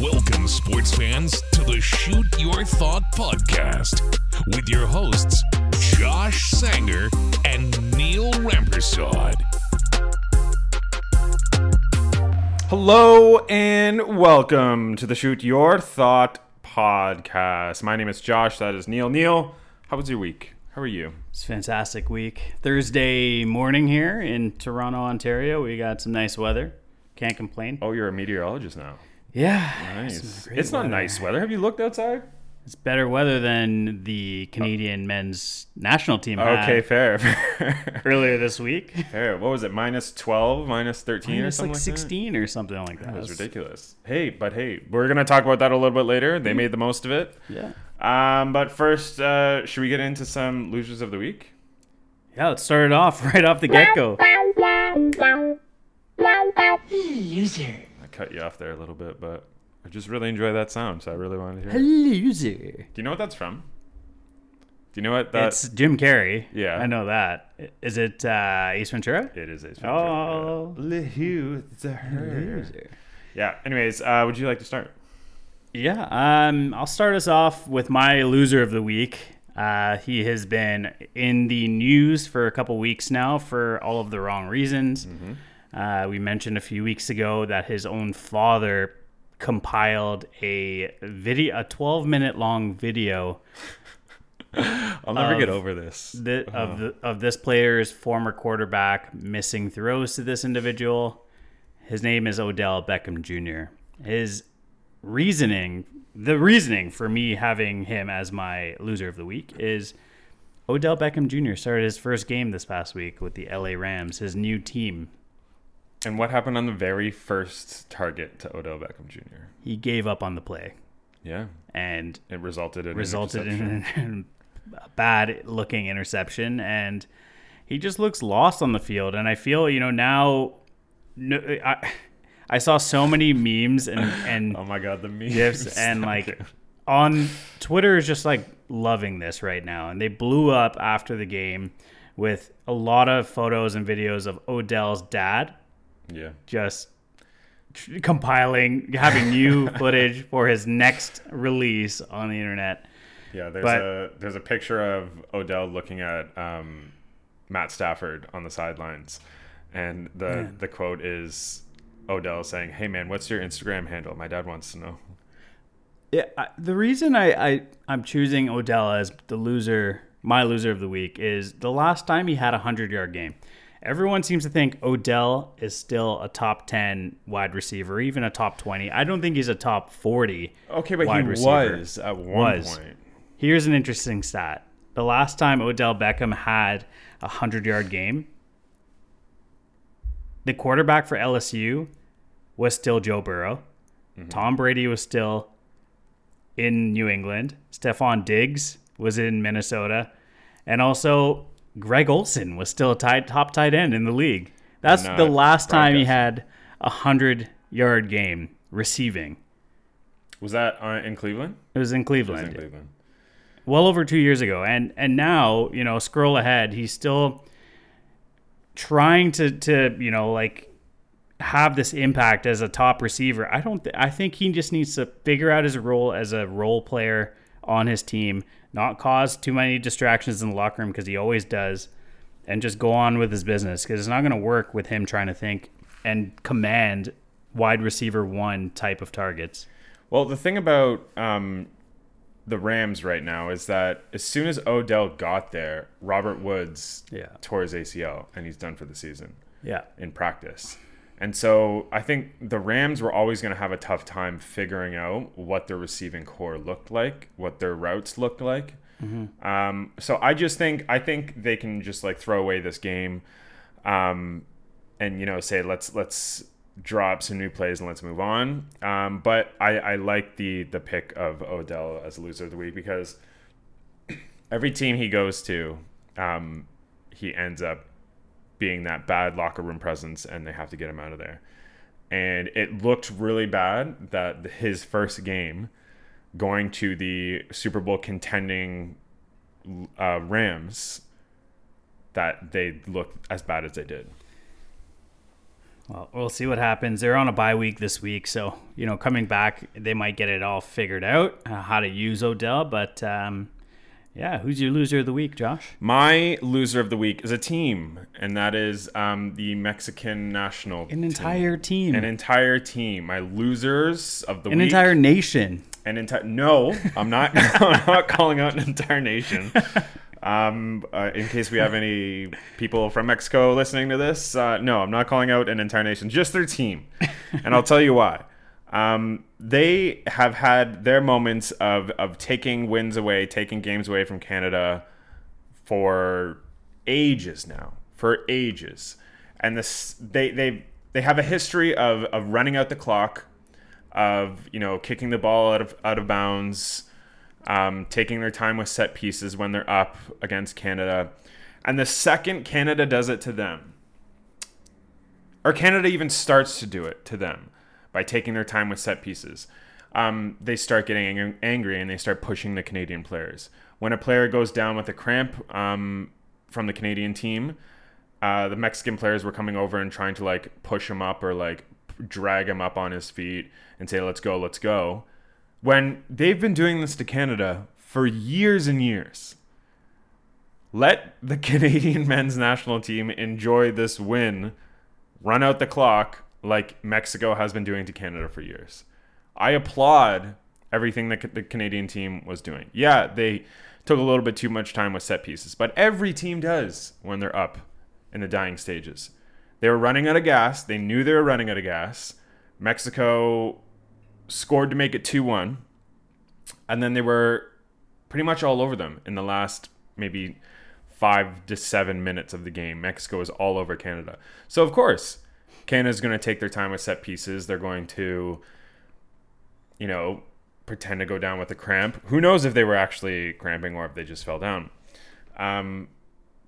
Welcome, sports fans, to the Shoot Your Thought podcast with your hosts, Josh Sanger and Neil Rampersad. Hello and welcome to the Shoot Your Thought podcast. My name is Josh. That is Neil. Neil, how was your week? How are you? It's a fantastic week. Thursday morning here in Toronto, Ontario. We got some nice weather. Can't complain. Oh, you're a meteorologist now. Yeah. Nice. some great It's not weather. nice weather. Have you looked outside? It's better weather than the Canadian men's national team Okay, fair. fair. earlier this week. fair. What was it? Minus 12, minus 13 or It's something like like 16 or something like that. that? That was ridiculous. Hey, but hey, we're going to talk about that a little bit later. They made the most of it. Yeah. Um, but first, uh, should we get into some losers of the week? Yeah, let's start it off right off the get go. Loser. I cut you off there a little bit, but I just really enjoy that sound, so I really wanted to hear it. Loser. Do you know what that's from? Do you know what that It's Jim Carrey. Yeah. I know that. Is it uh, Ace Ventura? it is? Ace Ventura. Oh. Ventura. Yeah. Anyways, uh, would you like to start? Yeah, um, I'll start us off with my loser of the week. Uh, he has been in the news for a couple weeks now for all of the wrong reasons. Uh, we mentioned a few weeks ago that his own father compiled a video, a 12 minute long video I'll never get over this. th- of the, of this player's former quarterback missing throws to this individual. His name is Odell Beckham Jr. His reasoning, the reasoning for me having him as my loser of the week is Odell Beckham Jr. started his first game this past week with the LA Rams, his new team. And what happened on the very first target to Odell Beckham Jr.? He gave up on the play Yeah, and it resulted in resulted interception. in a bad looking interception and he just looks lost on the field and i feel you know now no, I, I saw so many memes and and Oh my god, the memes gifs and like Okay. on twitter is just like loving this right now and they blew up after the game with a lot of photos and videos of odell's dad yeah. just tr- compiling having new footage for his next release on the internet Yeah, there's But- a there's a picture of Odell looking at um, Matt Stafford on the sidelines, and the Man. the quote is Odell saying, "Hey man, what's your Instagram handle? My dad wants to know." Yeah, I, the reason I, I I'm choosing Odell as the loser, my loser of the week, is the last time he had a hundred yard game. Everyone seems to think Odell is still a top ten wide receiver, even a top twenty. I don't think he's a top forty. Okay, but wide he receiver. was at one Was. point. Here's an interesting stat: the last time Odell Beckham had a hundred yard game, the quarterback for LSU was still Joe Burrow. Mm-hmm. Tom Brady was still in New England. Stefon Diggs was in Minnesota. And also Greg Olsen was still a tight, top tight end in the league. That's the last time he had a 100 yard game receiving. Was that uh, in Cleveland? It was in It was Cleveland. in Cleveland. well over two years ago and and now you know scroll ahead he's still trying to to you know like have this impact as a top receiver i don't th- i think he just needs to figure out his role as a role player on his team not cause too many distractions in the locker room because he always does and just go on with his business because it's not going to work with him trying to think and command wide receiver one type of targets Well, the thing about um, the Rams right now is that as soon as Odell got there, Robert Woods Yeah. tore his ACL and he's done for the season. yeah in practice. And so I think the Rams were always going to have a tough time figuring out what their receiving corps looked like, what their routes looked like. Um, so I just think I think they can just like throw away this game, um, and you know say let's let's draw up some new plays and let's move on. Um, but I, I like the the pick of Odell as loser of the week because every team he goes to, um, he ends up being that bad locker room presence and they have to get him out of there. And it looked really bad that his first game going to the Super Bowl contending uh, Rams that they looked as bad as they did. Well, we'll see what happens. They're on a bye week this week, so you know, coming back, they might get it all figured out uh, how to use Odell. But um, yeah, who's your loser of the week, Josh? My loser of the week is a team, and that is um, the Mexican national. An team. entire team, An entire team. My losers of the an week. entire nation. An entire. No, I'm not. I'm not calling out an entire nation. Um, uh, in case we have any people from Mexico listening to this, uh, no, I'm not calling out an entire nation. Just their team, and I'll tell you why. Um, they have had their moments of of taking wins away, taking games away from Canada for ages now, for ages, and this they they they have a history of of running out the clock, of you know kicking the ball out of out of bounds, um, taking their time with set pieces when they're up against Canada, and the second Canada does it to them, or Canada even starts to do it to them by taking their time with set pieces. Um, they start getting ang- angry and they start pushing the Canadian players. When a player goes down with a cramp um, from the Canadian team, uh, the Mexican players were coming over and trying to like push him up or like drag him up on his feet and say, let's go, let's go. When they've been doing this to Canada for years and years. Let the Canadian men's national team enjoy this win, run out the clock like Mexico has been doing to Canada for years. I applaud everything that the Canadian team was doing. Yeah, they took a little bit too much time with set pieces, but every team does when they're up in the dying stages. They were running out of gas. They knew they were running out of gas. Mexico scored to make it 2 1. And then they were pretty much all over them in the last maybe five to seven minutes of the game. Mexico was all over Canada. So, of course, Canada's going to take their time with set pieces. They're going to, you know, pretend to go down with a cramp. Who knows if they were actually cramping or if they just fell down. Um,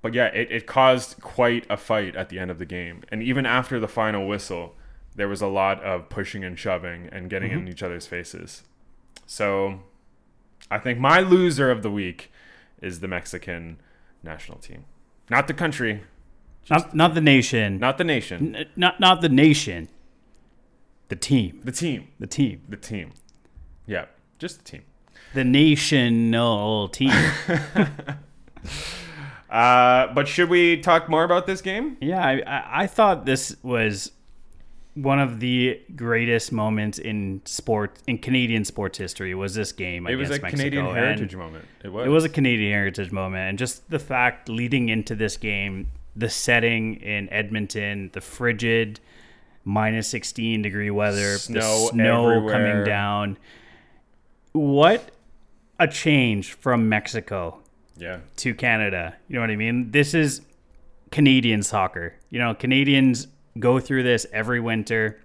but yeah, it, it caused quite a fight at the end of the game. And even after the final whistle, there was a lot of pushing and shoving and getting in each other's faces. So I think my loser of the week is the Mexican national team. Not the country, Not not the nation. not the nation, N- not not the nation. The team. the team. The team. The team. Yeah, just the team. The national team. Uh, but should we talk more about this game? yeah, I, I I thought this was one of the greatest moments in sport in Canadian sports history. Was this game? It was a Mexico. Canadian And heritage moment. It was. It was a Canadian heritage moment, and just the fact leading into this game, the setting in Edmonton, the frigid minus 16 degree weather, Snow the snow everywhere. coming down. What a change from Mexico Yeah. to Canada. You know what I mean? This is Canadian soccer. You know, Canadians go through this every winter.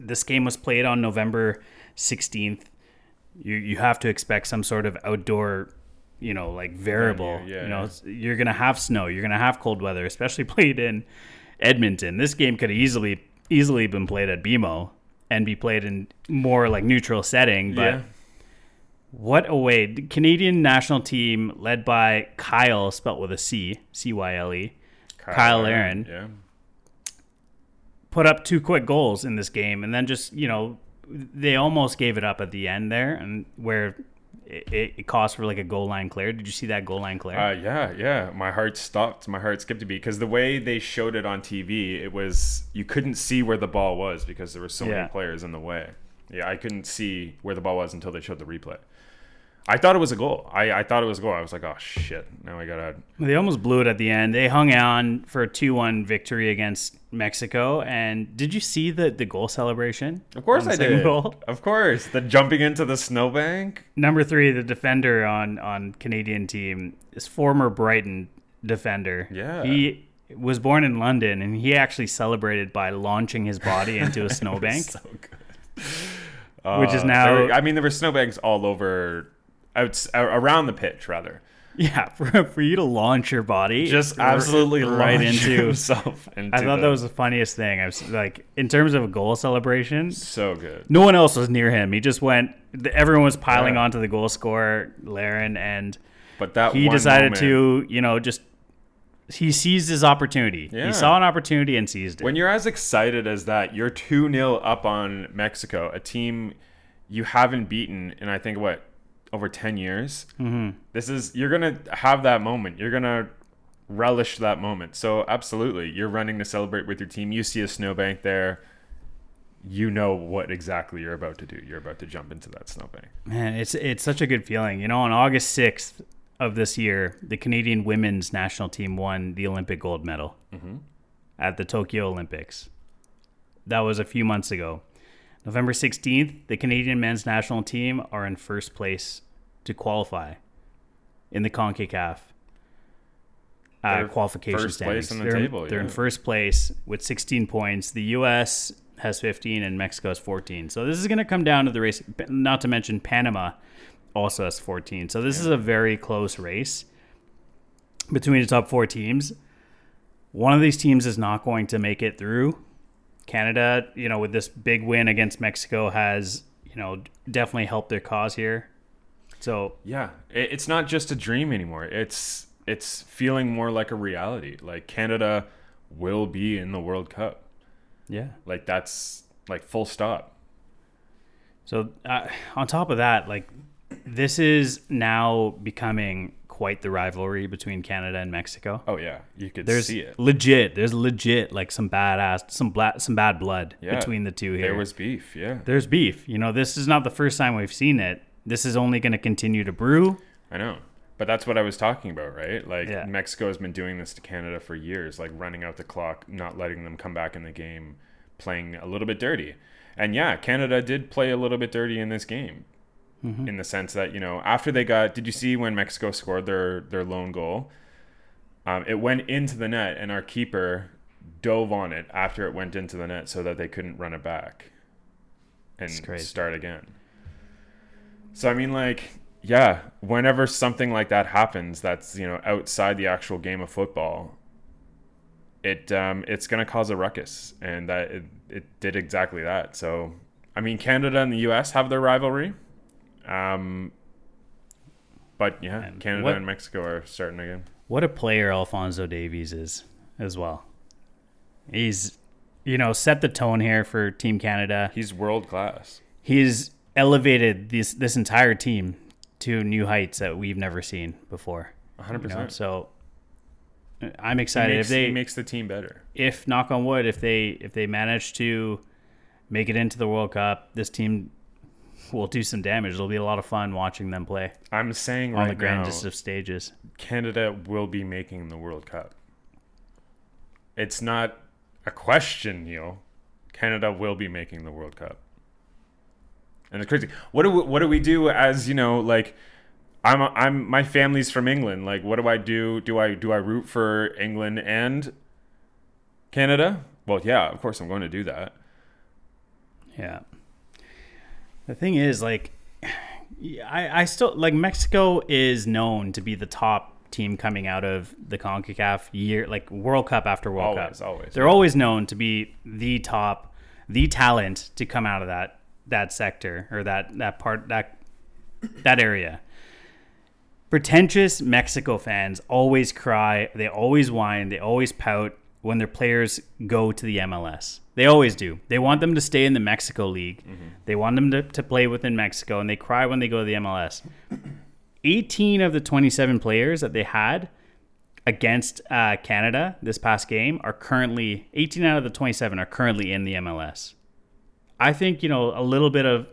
This game was played on November 16th. You you have to expect some sort of outdoor, you know, like variable. Venue, yeah, you know, yeah. you're going to have snow, you're going to have cold weather, especially played in Edmonton. This game could have easily easily been played at BMO and be played in more like neutral setting, but yeah. what a way. The Canadian national team led by Kyle, spelt with a C, C Y L E, Cyle Larin, Yeah. put up two quick goals in this game. And then just, you know, they almost gave it up at the end there and where it, it, cost for like a goal line clear. Did you see that goal line clear? Uh, yeah, yeah. My heart stopped. My heart skipped a beat because the way they showed it on TV, it was you couldn't see where the ball was because there were so Yeah. many players in the way. Yeah, I couldn't see where the ball was until they showed the replay. I thought it was a goal. I, I thought it was a goal. I was like, oh shit! Now I gotta. They almost blew it at the end. They hung on for a 2 1 victory against Mexico. And did you see the, the goal celebration? Of course I did. goal? Of course, the jumping into the snowbank. Number three, the defender on on Canadian team is former Brighton defender. Yeah. he was born in London, and he actually celebrated by launching his body into a snowbank, So good. which is Uh, now were- I mean, there were snowbanks all over, outs, uh, around the pitch rather. Yeah for, for you to launch your body Just absolutely right into. himself. Into I thought the- that was the funniest thing. I was like, in terms of a goal celebration, so good. no one else was near him. He just went. the- Everyone was piling Yeah. onto the goal scorer, Larin, and But that he decided moment- to, you know, just he seized his opportunity. Yeah. He saw an opportunity and seized it. When you're as excited as that, you're 2 0 up on Mexico, a team you haven't beaten in, I think, what, over 10 years? Mm-hmm. This is, you're going to have that moment. You're going to relish that moment. So, absolutely, you're running to celebrate with your team. You see a snowbank there. You know what exactly you're about to do. You're about to jump into that snowbank. Man, it's it's such a good feeling. You know, on August sixth of this year, the Canadian women's national team won the Olympic gold medal at the Tokyo Olympics. That was a few months ago. November sixteenth, the Canadian men's national team are in first place to qualify in the Concacaf. Uh, qualification first place standings. on the they're, table, they're in first place with 16 points. The U.S. has 15 and Mexico has 14. So this is going to come down to the race. Not to mention Panama also has 14. So this is a very close race between the top four teams. One of these teams is not going to make it through. Canada, you know, with this big win against Mexico, has you know definitely helped their cause here. So Yeah, it's not just a dream anymore. It's it's feeling more like a reality. Like Canada will be in the World Cup. yeah, Like that's like full stop. So uh, on top of that, like this is now becoming quite the rivalry between Canada and Mexico. Oh yeah, you could There's see it. legit. There's legit like some badass, some bla- some bad blood Yeah, between the two here. There was beef. Yeah, There's beef. You know, this is not the first time we've seen it. This is only going to continue to brew. I know. But that's what I was talking about, right? Like Yeah. Mexico has been doing this to Canada for years, like running out the clock, not letting them come back in the game, playing a little bit dirty. And yeah, Canada did play a little bit dirty in this game. In the sense that, you know, after they got did you see when Mexico scored their their lone goal? Um, it went into the net and our keeper dove on it after it went into the net so that they couldn't run it back and start again. So I mean, like, yeah, whenever something like that happens, that's you know outside the actual game of football, it um, it's gonna cause a ruckus, and that it, it did exactly that. So I mean, Canada and the U.S. have their rivalry, um, but yeah, And Canada what- and Mexico are starting again. What a player Alphonso Davies is as well. He's, you know, set the tone here for Team Canada. He's world class. He's elevated this this entire team to new heights that we've never seen before. hundred You know, percent. so uh, I'm excited makes, if they he makes the team better. if knock on wood if they if they manage to make it into the World Cup, this team will do some damage. It'll be a lot of fun watching them play I'm saying on right the grandest now, of stages. Canada will be making the World Cup. It's not a question, Neil. Canada will be making the World Cup. And it's crazy. What do we, what do we do as you know? Like, I'm I'm my family's from England. Like, what do I do? Do I do I root for England and Canada? Well, yeah, of course I'm going to do that. Yeah. The thing is, like, I, I still like Mexico is known to be the top team coming out of the CONCACAF year, like World Cup after World Always, Cup. always, They're always known to be the top, the talent to come out of that that sector or that that part that that area. Pretentious Mexico fans always cry, they always whine, they always pout when their players go to the MLS. They always do. They want them to stay in the Mexico League. They want them to, to play within Mexico, and they cry when they go to the MLS. 18 of the 27 players that they had against uh, Canada this past game are currently 18 out of the 27 are currently in the MLS. I think you know a little bit of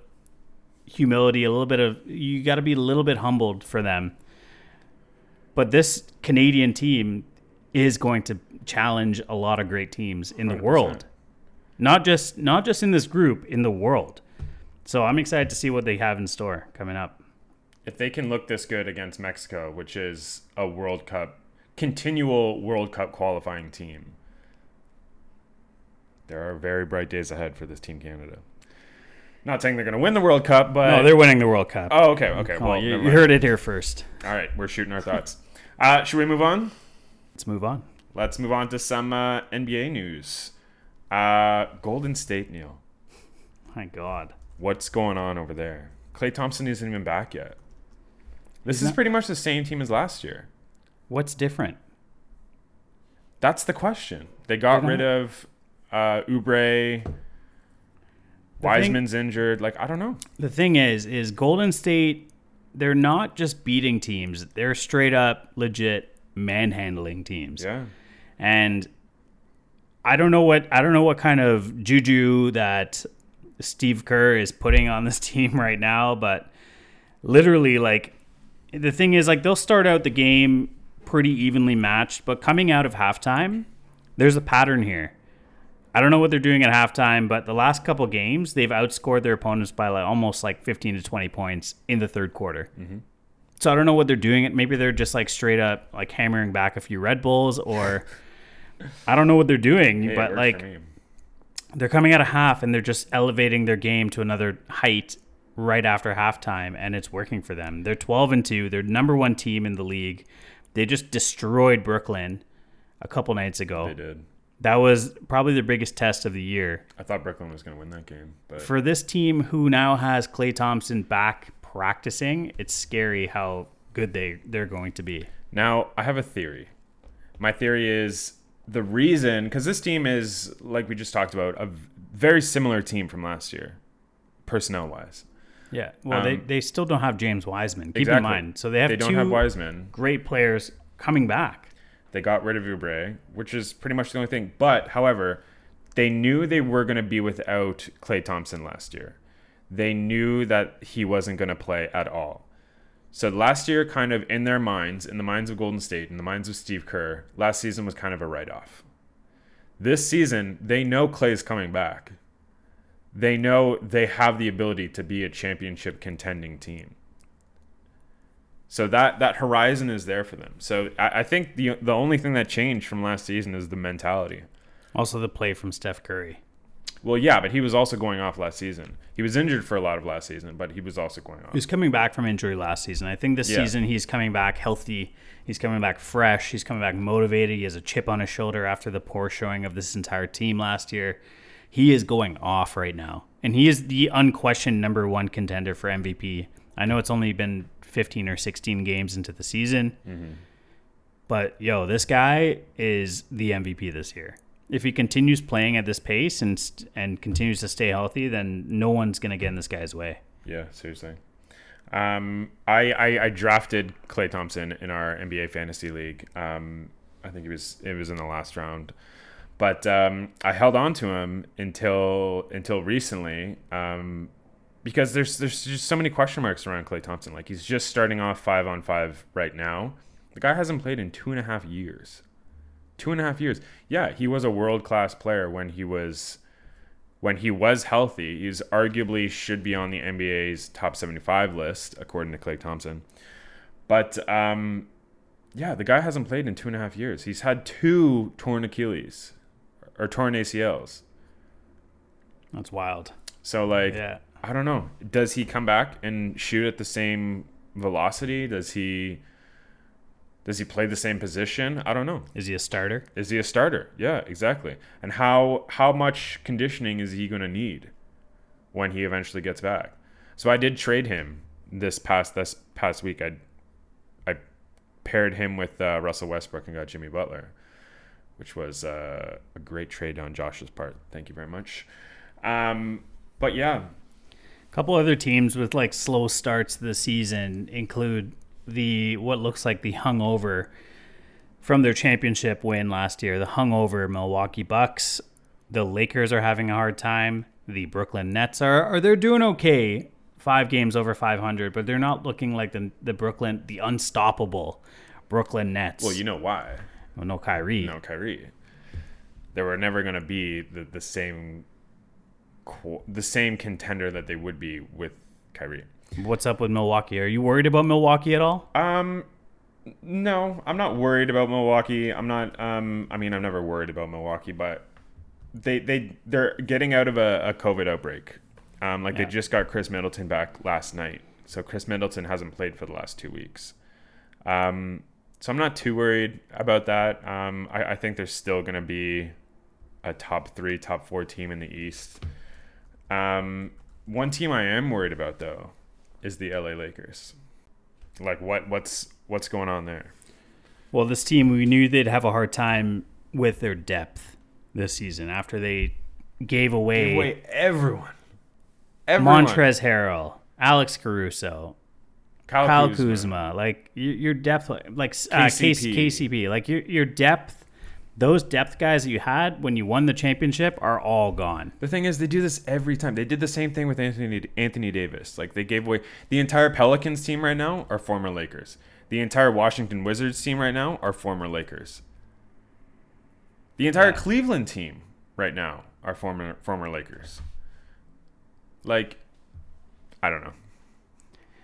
humility, a little bit of you got to be a little bit humbled for them. But this Canadian team is going to challenge a lot of great teams in the 100%. world. Not just not just in this group, in the world. So I'm excited to see what they have in store coming up. if they can look this good against Mexico, which is a World Cup, continual World Cup qualifying team, there are very bright days ahead for this Team Canada. Not saying they're going to win the World Cup, but No, they're winning the World Cup. oh, okay, okay. Well, you, you heard it here first. All right, we're shooting our thoughts. Uh, should we move on? Let's move on. Let's move on to some uh, NBA news. Uh, Golden State, Neil. My God. What's going on over there? Klay Thompson isn't even back yet. This is pretty much the same team as last year. What's different? That's the question. They got rid of uh, Oubre. thing- Wiseman's injured. Like I don't know. The thing is, is Golden State, they're not just beating teams; they're straight up legit manhandling teams. Yeah. And I don't know what I don't know what kind of juju that Steve Kerr is putting on this team right now, but literally like the thing is like they'll start out the game pretty evenly matched, but coming out of halftime, there's a pattern here. I don't know what they're doing at halftime, but the last couple games they've outscored their opponents by like almost like 15 to 20 points in the third quarter. Mm-hmm. So I don't know what they're doing. It Maybe they're just like straight up like hammering back a few Red Bulls, or I don't know what they're doing. Hey, but like they're coming out of half and they're just elevating their game to another height right after halftime, and it's working for them. They're 12 and two. They're number one team in the league. They just destroyed Brooklyn a couple nights ago. they did. That was probably the biggest test of the year I thought Brooklyn was going to win that game, but for this team who now has Klay Thompson back practicing. It's scary how good they they're going to be. Now, I have a theory. My theory is the reason, because this team is, like we just talked about, a very similar team from last year, personnel wise. Yeah. Well, they, Um, they still don't have James Wiseman. Keep Exactly. in mind. So they have They don't two have Wiseman. great players coming back. They got rid of Oubre, which is pretty much the only thing. But, however, they knew they were going to be without Klay Thompson last year. They knew that he wasn't going to play at all. So last year, kind of in their minds, in the minds of Golden State, in the minds of Steve Kerr, last season was kind of a write off. This season, they know Klay's coming back. They know they have the ability to be a championship contending team. So that that horizon is there for them. So I, I think the the only thing that changed from last season is the mentality. Also, the play from Steph Curry. Well, yeah, but he was also going off last season. He was injured for a lot of last season, but he was also going off. He was coming back from injury last season. I think this Yeah. season he's coming back healthy. He's coming back fresh. He's coming back motivated. He has a chip on his shoulder after the poor showing of this entire team last year. He is going off right now. And he is the unquestioned number one contender for MVP. I know it's only been 15 or 16 games into the season. Mm-hmm. But yo, this guy is the MVP this year. If he continues playing at this pace and and continues to stay healthy, then no one's gonna get in this guy's way. Yeah, seriously. Um, I, I I drafted Klay Thompson in our NBA fantasy league. Um, I think it was it was in the last round, but um, I held on to him until until recently. Um, because there's there's just so many question marks around Klay Thompson. Like he's just starting off five on five right now. The guy hasn't played in two and a half years. Two and a half years. Yeah, he was a world class player when he was when he was healthy. He's arguably should be on the NBA's top 75 list according to Klay Thompson. But um, yeah, the guy hasn't played in two and a half years. He's had two torn Achilles or torn ACLs. That's wild. So like Yeah. I don't know. Does he come back and shoot at the same velocity? Does he does he play the same position? I don't know. Is he a starter? Is he a starter? Yeah, exactly. And how how much conditioning is he going to need when he eventually gets back? So I did trade him this past this past week. I I paired him with uh, Russell Westbrook and got Jimmy Butler, which was uh, a great trade on Josh's part. Thank you very much. Um, but yeah, A couple other teams with like slow starts to the season include the what looks like the hungover from their championship win last year. The hungover Milwaukee Bucks. The Lakers are having a hard time. The Brooklyn Nets are are they're doing okay. Five games over 500, but they're not looking like the the Brooklyn the unstoppable Brooklyn Nets. well, you know why? Well, no Kyrie. No Kyrie. They were never going to be the, the same the same contender that they would be with Kyrie. What's up with Milwaukee? Are you worried about Milwaukee at all? Um, no, I'm not worried about Milwaukee. I'm not. Um, I mean, I'm never worried about Milwaukee, but they they they're getting out of a, a COVID outbreak. Um, like Yeah. they just got Khris Middleton back last night, so Khris Middleton hasn't played for the last two weeks. Um, so I'm not too worried about that. Um, I, I think there's still gonna be a top three, top four team in the East. Um, one team I am worried about though is the LA Lakers. Like what what's what's going on there? Well, this team, we knew they'd have a hard time with their depth this season after they gave away, Wait, everyone. Everyone. Montrezl Harrell, Alex Caruso, Kyle, Kyle Kuzma. Kuzma, like your, your depth, like uh, KCP. KCP. KCP, like your your depth. Those depth guys that you had when you won the championship are all gone. The thing is, they do this every time. They did the same thing with Anthony Anthony Davis. Like they gave away the entire Pelicans team right now are former Lakers. The entire Washington Wizards team right now are former Lakers. The entire Yeah. Cleveland team right now are former former Lakers. Like, I don't know.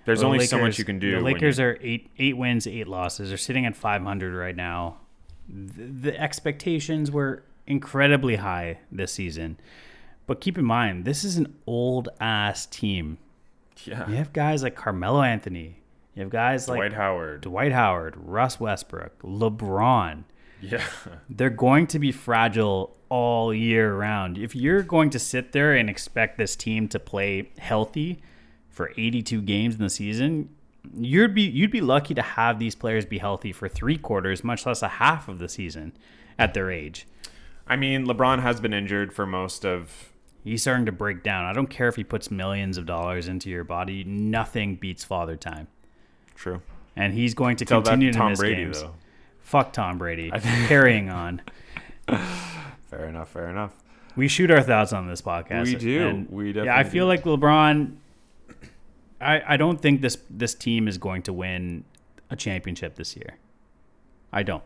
There's The only so much you can do. The Lakers are eight eight wins, eight losses. They're sitting at 500 right now. The, expectations were incredibly high this season, but keep in mind this is an old ass team. yeah. You have guys like Carmelo Anthony. You have guys like Dwight Howard. Dwight Howard, Russ Westbrook, LeBron. Yeah. They're going to be fragile all year round. If you're going to sit there and expect this team to play healthy for 82 games in the season, you'd be you'd be lucky to have these players be healthy for three quarters, much less a half of the season at their age. I mean, LeBron has been injured for most of He's starting to break down. I don't care if he puts millions of dollars into your body. Nothing beats father time, True. and he's going to Tell continue to to Tom miss Brady games. though. Fuck Tom Brady. Carrying on. Fair enough. Fair enough. We shoot our thoughts on this podcast. We do. We definitely yeah, I feel do. like LeBron. I I don't think this this team is going to win a championship this year. I don't.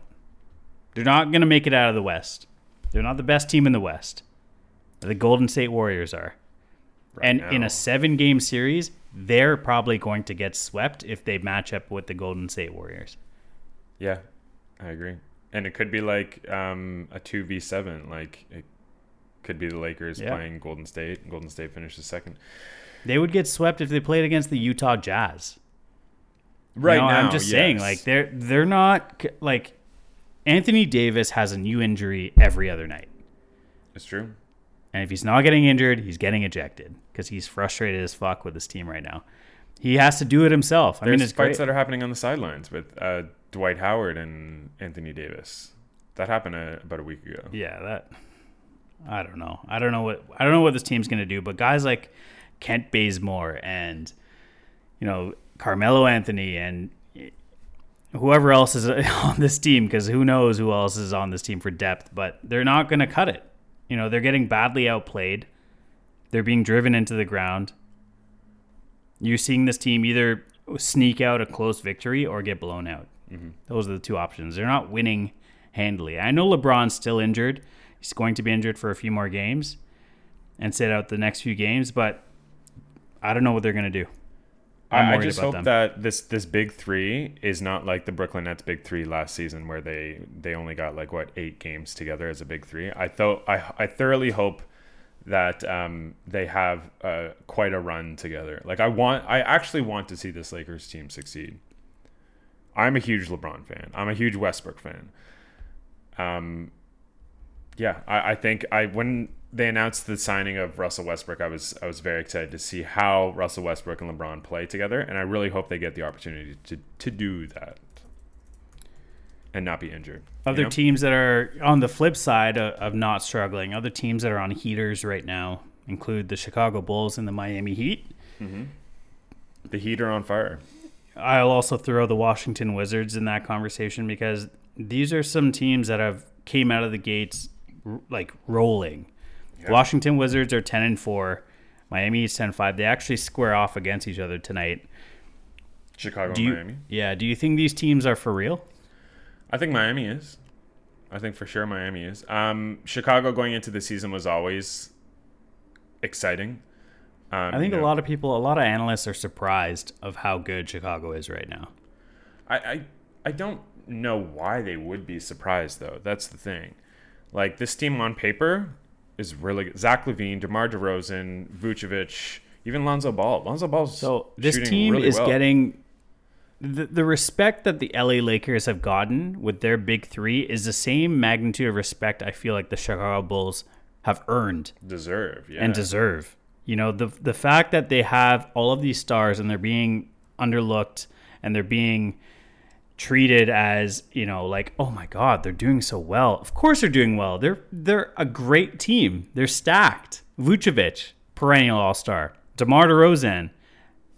They're not going to make it out of the West. They're not the best team in the West. The Golden State Warriors are. and in a seven game series, they're probably going to get swept if they match up with the Golden State Warriors. Yeah, I agree. And it could be like um, a two v seven. Like it could be the Lakers Yeah. playing Golden State. Golden State finishes second. They would get swept if they played against the Utah Jazz. Right know, now, I'm just saying, like they're they're not like Anthony Davis has a new injury every other night, it's true. and if he's not getting injured, he's getting ejected because he's frustrated as fuck with his team right now. He has to do it himself. I There's mean, it's fights great. that are happening on the sidelines with uh, Dwight Howard and Anthony Davis. That happened uh, about a week ago. yeah, that I don't know. I don't know what I don't know what this team's gonna do. But guys like Kent Bazemore and you know Carmelo Anthony and whoever else is on this team, because who knows who else is on this team for depth, but they're not gonna cut it. You know, they're getting badly outplayed. They're being driven into the ground. You're seeing this team either sneak out a close victory or get blown out. Mm-hmm. Those are the two options. They're not winning handily. I know LeBron's still injured. He's going to be injured for a few more games and sit out the next few games, but I don't know what they're going to do. I just hope them. that this this big three is not like the Brooklyn Nets big three last season, where they they only got like what eight games together as a big three. I thought I I thoroughly hope that um, they have uh, quite a run together. Like I want, I actually want to see this Lakers team succeed. I'm a huge LeBron fan. I'm a huge Westbrook fan. Um, yeah, I, I think I when they announced the signing of Russell Westbrook, I was I was very excited to see how Russell Westbrook and LeBron play together, and I really hope they get the opportunity to to do that and not be injured. you Other know? teams that are on the flip side of, of not struggling, other teams that are on heaters right now include the Chicago Bulls and the Miami Heat. Mm-hmm. the Heat are on fire. I'll also throw the Washington Wizards in that conversation because these are some teams that have came out of the gates like rolling. Washington Wizards are 10 and 4. Miami is 10 5. They actually square off against each other tonight. Chicago, Do and you, Miami. Yeah, do you think these teams are for real? I think Miami is. I think for sure Miami is. Um, Chicago going into the season was always exciting. Um, I think you a lot of people, a lot of analysts are surprised of how good Chicago is right now. I, I I don't know why they would be surprised though. That's the thing. Like this team on paper is really good. Zach LaVine, DeMar DeRozan, Vucevic, even Lonzo Ball. Lonzo Ball's So this team really is well. getting the, the respect that the LA Lakers have gotten with their big three is the same magnitude of respect I feel like the Chicago Bulls have earned deserve. Yeah. and deserve. You know, the the fact that they have all of these stars and they're being underlooked and they're being treated as you know like oh my god they're doing so well of course they're doing well they're they're a great team they're stacked Vucevic perennial all-star DeMar DeRozan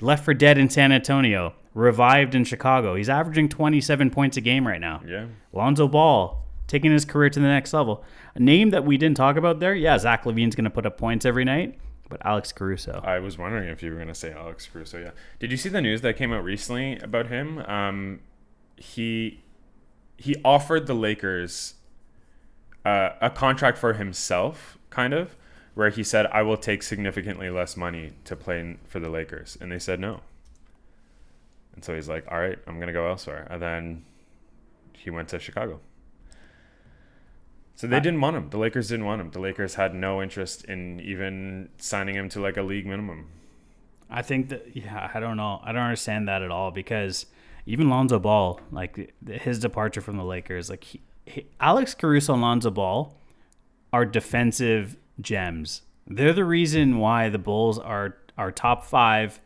left for dead in San Antonio revived in Chicago he's averaging 27 points a game right now Yeah. Lonzo Ball taking his career to the next level a name that we didn't talk about there yeah Zach LaVine's going to put up points every night but Alex Caruso I was wondering if you were going to say Alex Caruso. Yeah. Did you see the news that came out recently about him? Um, he he offered the Lakers uh, a contract for himself, kind of, where he said, "I will take significantly less money to play for the Lakers," and they said no. And so he's like, "All right, I'm gonna go elsewhere," and then he went to Chicago. So they didn't want him. The Lakers didn't want him. The Lakers had no interest in even signing him to like a league minimum. I think that yeah, I don't know. I don't understand that at all because even Lonzo Ball, like his departure from the Lakers, like he, he, Alex Caruso and Lonzo Ball are defensive gems. They're the reason why the Bulls are are top five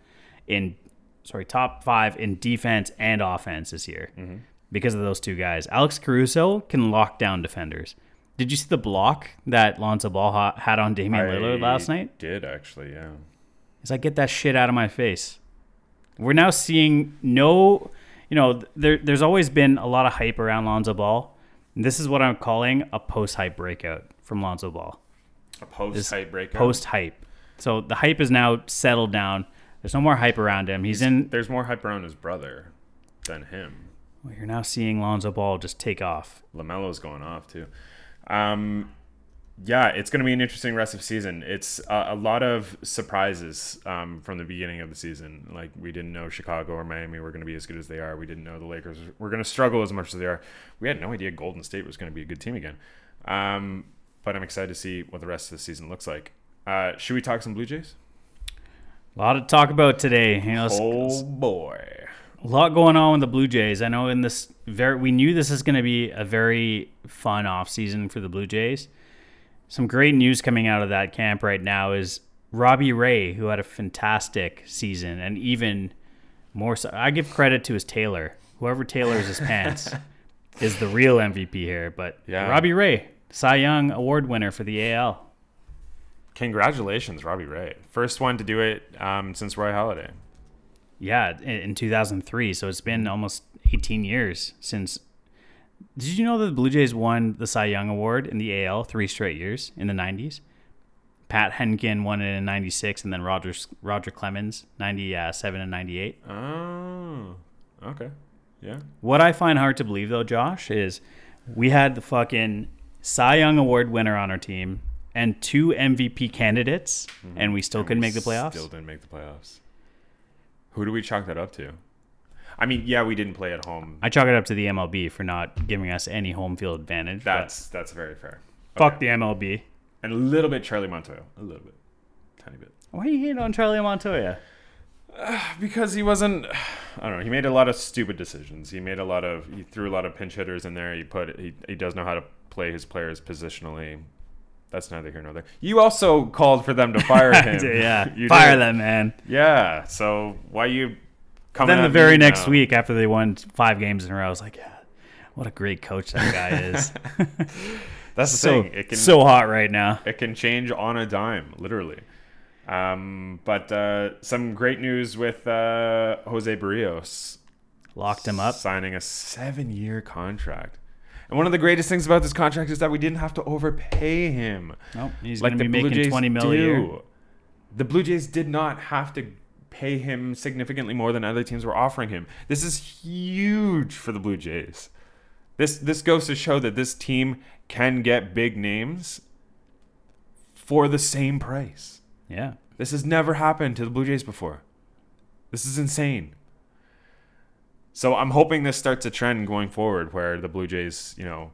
in sorry top five in defense and offense this year mm-hmm. because of those two guys. Alex Caruso can lock down defenders. Did you see the block that Lonzo Ball ha- had on Damian Lillard last night? Did actually, yeah. He's like, get that shit out of my face. We're now seeing no, you know, there, there's always been a lot of hype around Lonzo Ball. And this is what I'm calling a post hype breakout from Lonzo Ball. A post hype breakout. Post hype. So the hype is now settled down. There's no more hype around him. He's in. There's more hype around his brother than him. Well, you're now seeing Lonzo Ball just take off. Lamelo's going off too. Um, yeah, it's going to be an interesting rest of season. It's a, a lot of surprises um, from the beginning of the season. Like we didn't know Chicago or Miami were going to be as good as they are. We didn't know the Lakers were going to struggle as much as they are. We had no idea Golden State was going to be a good team again. Um, but I'm excited to see what the rest of the season looks like. Uh, should we talk some Blue Jays? A lot to talk about today. You know, Oh boy. a lot going on with the Blue Jays. I know in this very we knew this is going to be a very fun off season for the Blue Jays. Some great news coming out of that camp right now is Robbie Ray, who had a fantastic season, and even more so. I give credit to his tailor. Whoever tailors his pants is the real MVP here. But Yeah. Robbie Ray, Cy Young Award winner for the AL. Congratulations, Robbie Ray. First one to do it um, since Roy Halladay. Yeah, in, in 2003. So it's been almost 18 years since. Did you know that the Blue Jays won the Cy Young Award in the AL three straight years in the 90s? Pat Hentgen won it in 96, and then Roger, Roger Clemens, 97 and 98. Oh, okay. Yeah. What I find hard to believe, though, Josh, is we had the fucking Cy Young Award winner on our team and two MVP candidates, mm-hmm. and we still couldn't We make the playoffs. Still didn't make the playoffs. Who do we chalk that up to? I mean, yeah, we didn't play at home. I chalk it up to the MLB for not giving us any home field advantage. That's that's very fair. fuck the MLB. And a little bit Charlie Montoyo, a little bit, tiny bit, Why are you hating on Charlie Montoyo? because he wasn't. I don't know. He made a lot of stupid decisions. He made a lot of. He threw a lot of pinch hitters in there. He put. He he does know how to play his players positionally. That's neither here nor there. You also called for them to fire him. yeah, You fire did. that man. Yeah. So why you coming? Then the very next now? week, after they won five games in a row, I was like, yeah, what a great coach that guy is. That's the so thing. It can so hot right now. it can change on a dime, literally. Um, but uh, some great news with uh, Jose Berrios Locked him up. signing a seven-year contract. And one of the greatest things about this contract is that we didn't have to overpay him. Nope, he's like going to be Blue making Jays twenty mil a year. do. The Blue Jays did not have to pay him significantly more than other teams were offering him. This is huge for the Blue Jays. This this goes to show that this team can get big names for the same price. Yeah, This has never happened to the Blue Jays before. This is insane. So I'm hoping this starts a trend going forward where the Blue Jays, you know,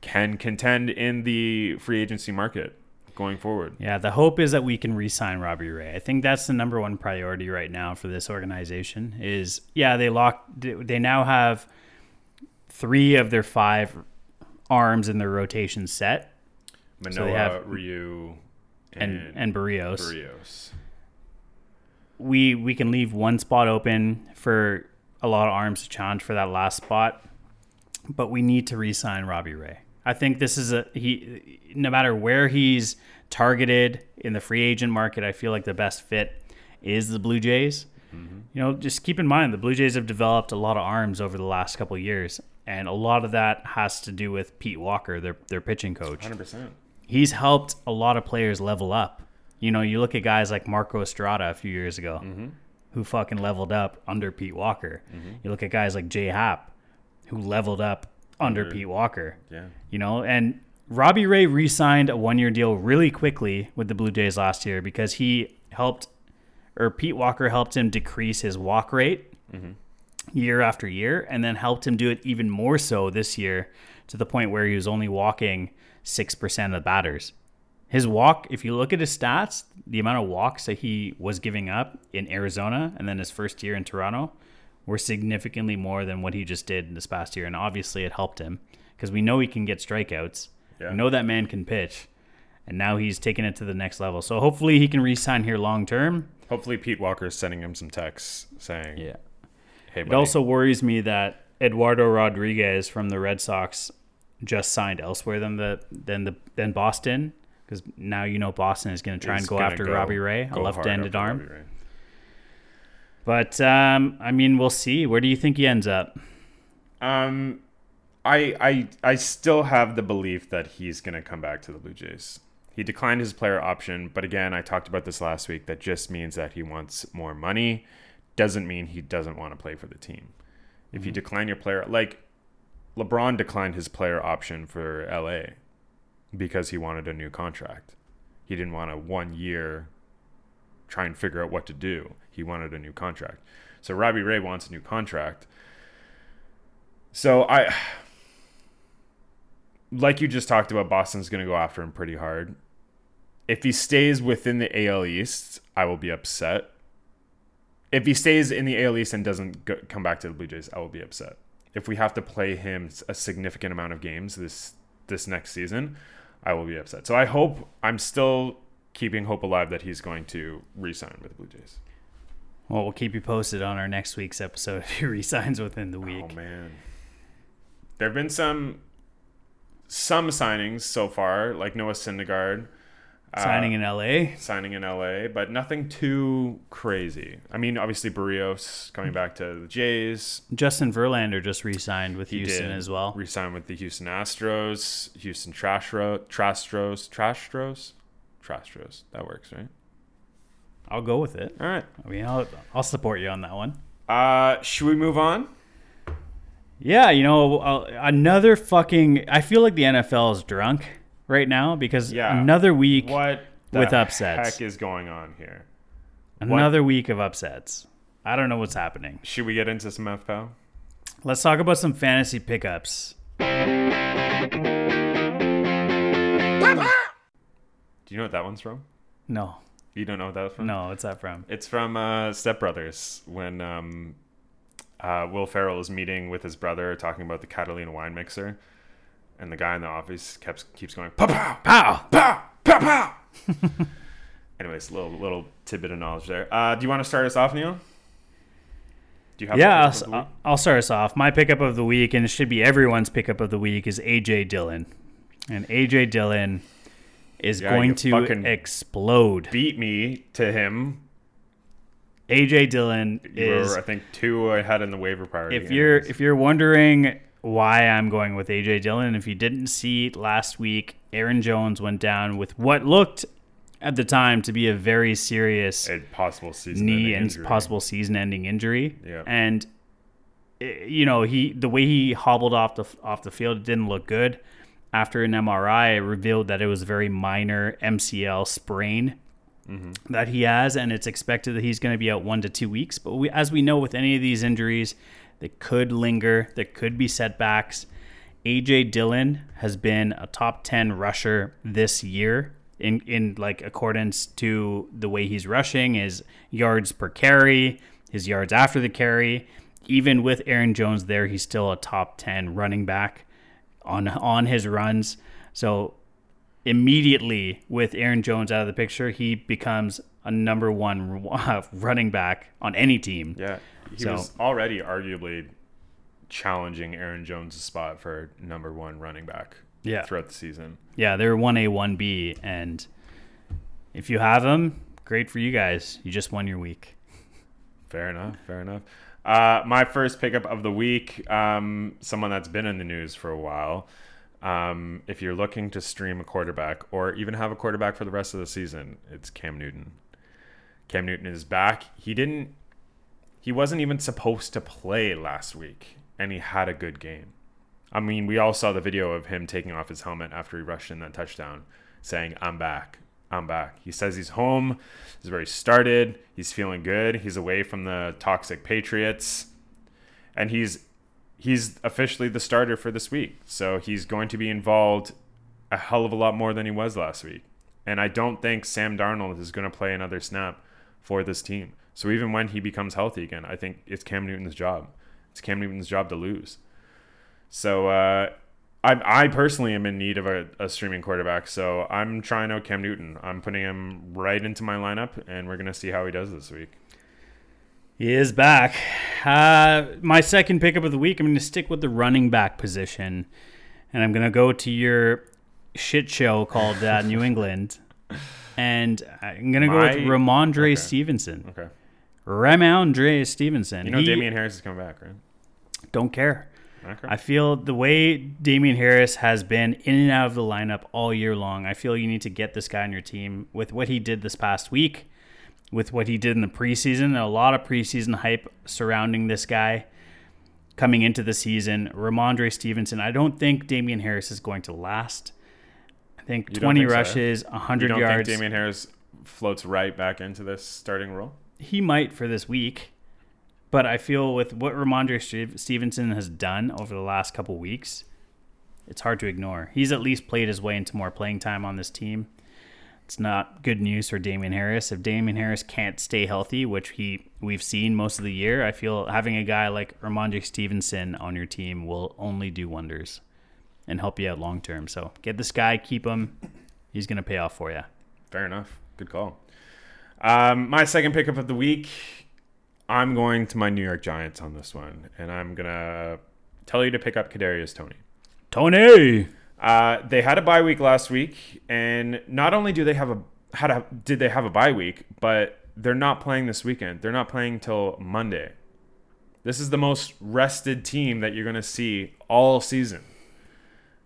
can contend in the free agency market going forward. yeah. The hope is that we can re-sign Robbie Ray. I think that's the number one priority right now for this organization. Is yeah, they locked. They now have three of their five arms in their rotation set, Manoah, they have- Ryu, and and, and Berrios. Berrios. we we can leave one spot open for a lot of arms to challenge for that last spot, but we need to re-sign Robbie Ray. I think this is a he. No matter where he's targeted in the free agent market, I feel like the best fit is the Blue Jays. Mm-hmm. You know, just keep in mind the Blue Jays have developed a lot of arms over the last couple of years, and a lot of that has to do with Pete Walker, their their pitching coach. 100%. He's helped a lot of players level up. You know, you look at guys like Marco Estrada a few years ago, mm-hmm. who fucking leveled up under Pete Walker. Mm-hmm. You look at guys like Jay Happ, who leveled up under Pete Walker. Yeah. You know, and Robbie Ray re-signed a one-year deal really quickly with the Blue Jays last year because he helped, or Pete Walker helped him decrease his walk rate mm-hmm. year after year, and then helped him do it even more so this year to the point where he was only walking six percent of the batters. His walk, if you look at his stats, the amount of walks that he was giving up in Arizona and then his first year in Toronto were significantly more than what he just did in this past year. And obviously, it helped him because we know he can get strikeouts. Yeah. We know that man can pitch. And now he's taking it to the next level. So hopefully, he can re sign here long term. Hopefully, Pete Walker is sending him some texts saying, Yeah. hey, It also worries me that Eduardo Rodriguez from the Red Sox just signed elsewhere than the than the than Boston because now you know Boston is going to try is and go after go- Robbie Ray, a left-handed arm. But um, I mean, we'll see. Where do you think he ends up? Um, I I I still have the belief that he's gonna come back to the Blue Jays. He declined his player option, but again, I talked about this last week. That just means that he wants more money. Doesn't mean he doesn't want to play for the team. If you decline your player, like LeBron declined his player option for LA because he wanted a new contract. He didn't want a one year try and figure out what to do. He wanted a new contract. So Robbie Ray wants a new contract. So I like you just talked about Boston's going to go after him pretty hard. If he stays within the AL East, I will be upset. If he stays in the AL East and doesn't go, come back to the Blue Jays, I will be upset. If we have to play him a significant amount of games this this next season, I will be upset. So I hope I'm still keeping hope alive that he's going to re-sign with the Blue Jays. Well, we'll keep you posted on our next week's episode if he resigns within the week. Oh man. There have been some some signings so far, like Noah Syndergaard uh, Signing in LA. signing in LA, but nothing too crazy. I mean, obviously Berrios coming back to the Jays. Justin Verlander just re-signed with He Houston did as well. Re-signed with the Houston Astros, Houston Trashro, Trastros, Trastros, Trastros. That works, right? I'll go with it. All right. I mean, I'll, I'll support you on that one. Uh, should we move on? Yeah, you know, another fucking. I feel like the NFL is drunk right now because Yeah. another week, with upsets. What the With upsets. heck is going on here? another week of upsets. I don't know what's happening. Should we get into some FPL? Let's talk about some fantasy pickups. Do you know what that one's from? No, You don't know what that was from? no, what's that from? It's from uh, Step Brothers when um, uh, Will Ferrell is meeting with his brother talking about the Catalina wine mixer, and the guy in the office keeps keeps going pow pow Pow! pow pow pow. Anyways, little little tidbit of knowledge there. Uh, do you want to start us off, Neil? Do you have Yeah, I'll? I'll start us off. My pickup of the week, and it should be everyone's pickup of the week, is AJ Dillon. And AJ Dillon is Yeah, going to explode. beat me to him. AJ Dillon is were, I think, two ahead in the waiver priority. if you're anyways. if you're wondering why I'm going with AJ Dillon, if you didn't see last week, Aaron Jones went down with what looked at the time to be a very serious a possible season knee ending and injury. possible season-ending injury. Yeah. And eh, you know, he the way he hobbled off the off the field didn't look good. After an MRI, revealed that it was a very minor MCL sprain mm-hmm. that he has, and it's expected that he's going to be out one to two weeks. But we, as we know, with any of these injuries, they could linger. There could be setbacks. AJ Dillon has been a top 10 rusher this year in in like accordance to the way he's rushing, his yards per carry, his yards after the carry. Even with Aaron Jones there, he's still a top 10 running back on on his runs. So immediately with Aaron Jones out of the picture, he becomes a number one uh, running back on any team. Yeah, he So- was already arguably challenging Aaron Jones' spot for number one running back. Yeah. throughout the season. Yeah, they're one A, one B, and if you have them, great for you guys. You just won your week. Fair enough. Fair enough. Uh, my first pickup of the week, um, someone that's been in the news for a while. Um, if you're looking to stream a quarterback or even have a quarterback for the rest of the season, it's Cam Newton. Cam Newton is back. He didn't. He wasn't even supposed to play last week, and he had a good game. I mean, we all saw the video of him taking off his helmet after he rushed in that touchdown, saying, I'm back. I'm back. He says he's home. He's where he started. He's feeling good. He's away from the toxic Patriots. And he's he's officially the starter for this week. So he's going to be involved a hell of a lot more than he was last week. And I don't think Sam Darnold is going to play another snap for this team. So even when he becomes healthy again, I think it's Cam Newton's job. It's Cam Newton's job to lose. So uh, I, I personally am in need of a, a streaming quarterback. So I'm trying out Cam Newton. I'm putting him right into my lineup, and we're gonna see how he does this week. He is back. Uh, my second pickup of the week, I'm going to stick with the running back position, and I'm going to go to your shit show called uh, New England, and I'm going to go with My- Rhamondre okay. Stevenson. Okay. Rhamondre Stevenson. You know He- Damien Harris is coming back, right? Don't care. Okay. I feel the way Damien Harris has been in and out of the lineup all year long, I feel you need to get this guy on your team with what he did this past week, with what he did in the preseason. A lot of preseason hype surrounding this guy coming into the season. Rhamondre Stevenson, I don't think Damien Harris is going to last. I think You 20 think so? rushes, you 100 don't yards. think Damien Harris floats right back into this starting role? he might for this week, but I feel with what Rhamondre Stevenson has done over the last couple weeks, it's hard to ignore. He's at least played his way into more playing time on this team. It's not good news for Damien Harris. If Damien Harris can't stay healthy, which he we've seen most of the year, I feel having a guy like Rhamondre Stevenson on your team will only do wonders and help you out long term. So get this guy, keep him. He's gonna pay off for you. Fair enough. Good call. Um, my second pickup of the week, I'm going to my New York Giants on this one, and I'm gonna tell you to pick up Kadarius Toney. Toney. Uh, they had a bye week last week, and not only do they have a had a did they have a bye week, but they're not playing this weekend. They're not playing till Monday. This is the most rested team that you're going to see all season.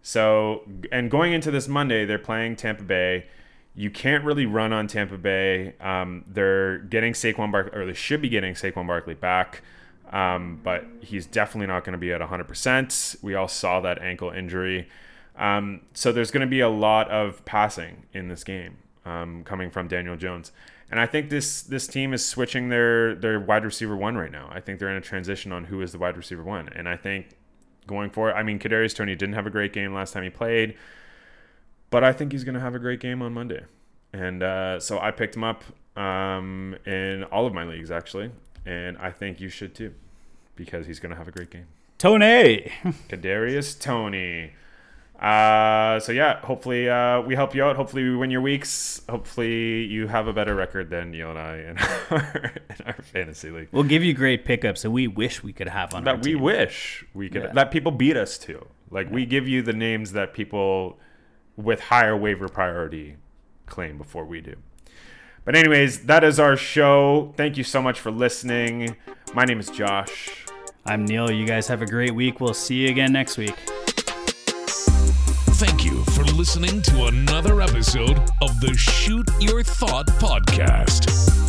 So, and going into this Monday, they're playing Tampa Bay. You can't really run on Tampa Bay. Um, they're getting Saquon Barkley, or they should be getting Saquon Barkley back, um, but he's definitely not going to be at 100%. We all saw that ankle injury. Um, so there's going to be a lot of passing in this game um, coming from Daniel Jones. And I think this this team is switching their their wide receiver one right now. I think they're in a transition on who is the wide receiver one. And I think going forward, I mean, Kadarius Toney didn't have a great game last time he played, but I think he's going to have a great game on Monday. And uh, so I picked him up um, in all of my leagues actually, and I think you should too, because he's going to have a great game. Toney. Kadarius Toney. Uh, so yeah, hopefully uh, we help you out. Hopefully we win your weeks. Hopefully you have a better record than Neil and I in our, in our fantasy league. We'll give you great pickups that we wish we could have on our That we team. wish we could Yeah. that people beat us to. Like we give you the names that people with higher waiver priority claim before we do. But anyways, that is our show. Thank you so much for listening. My name is Josh. I'm Neil. You guys have a great week. We'll see you again next week. Thank you for listening to another episode of the Shoot Your Thought podcast.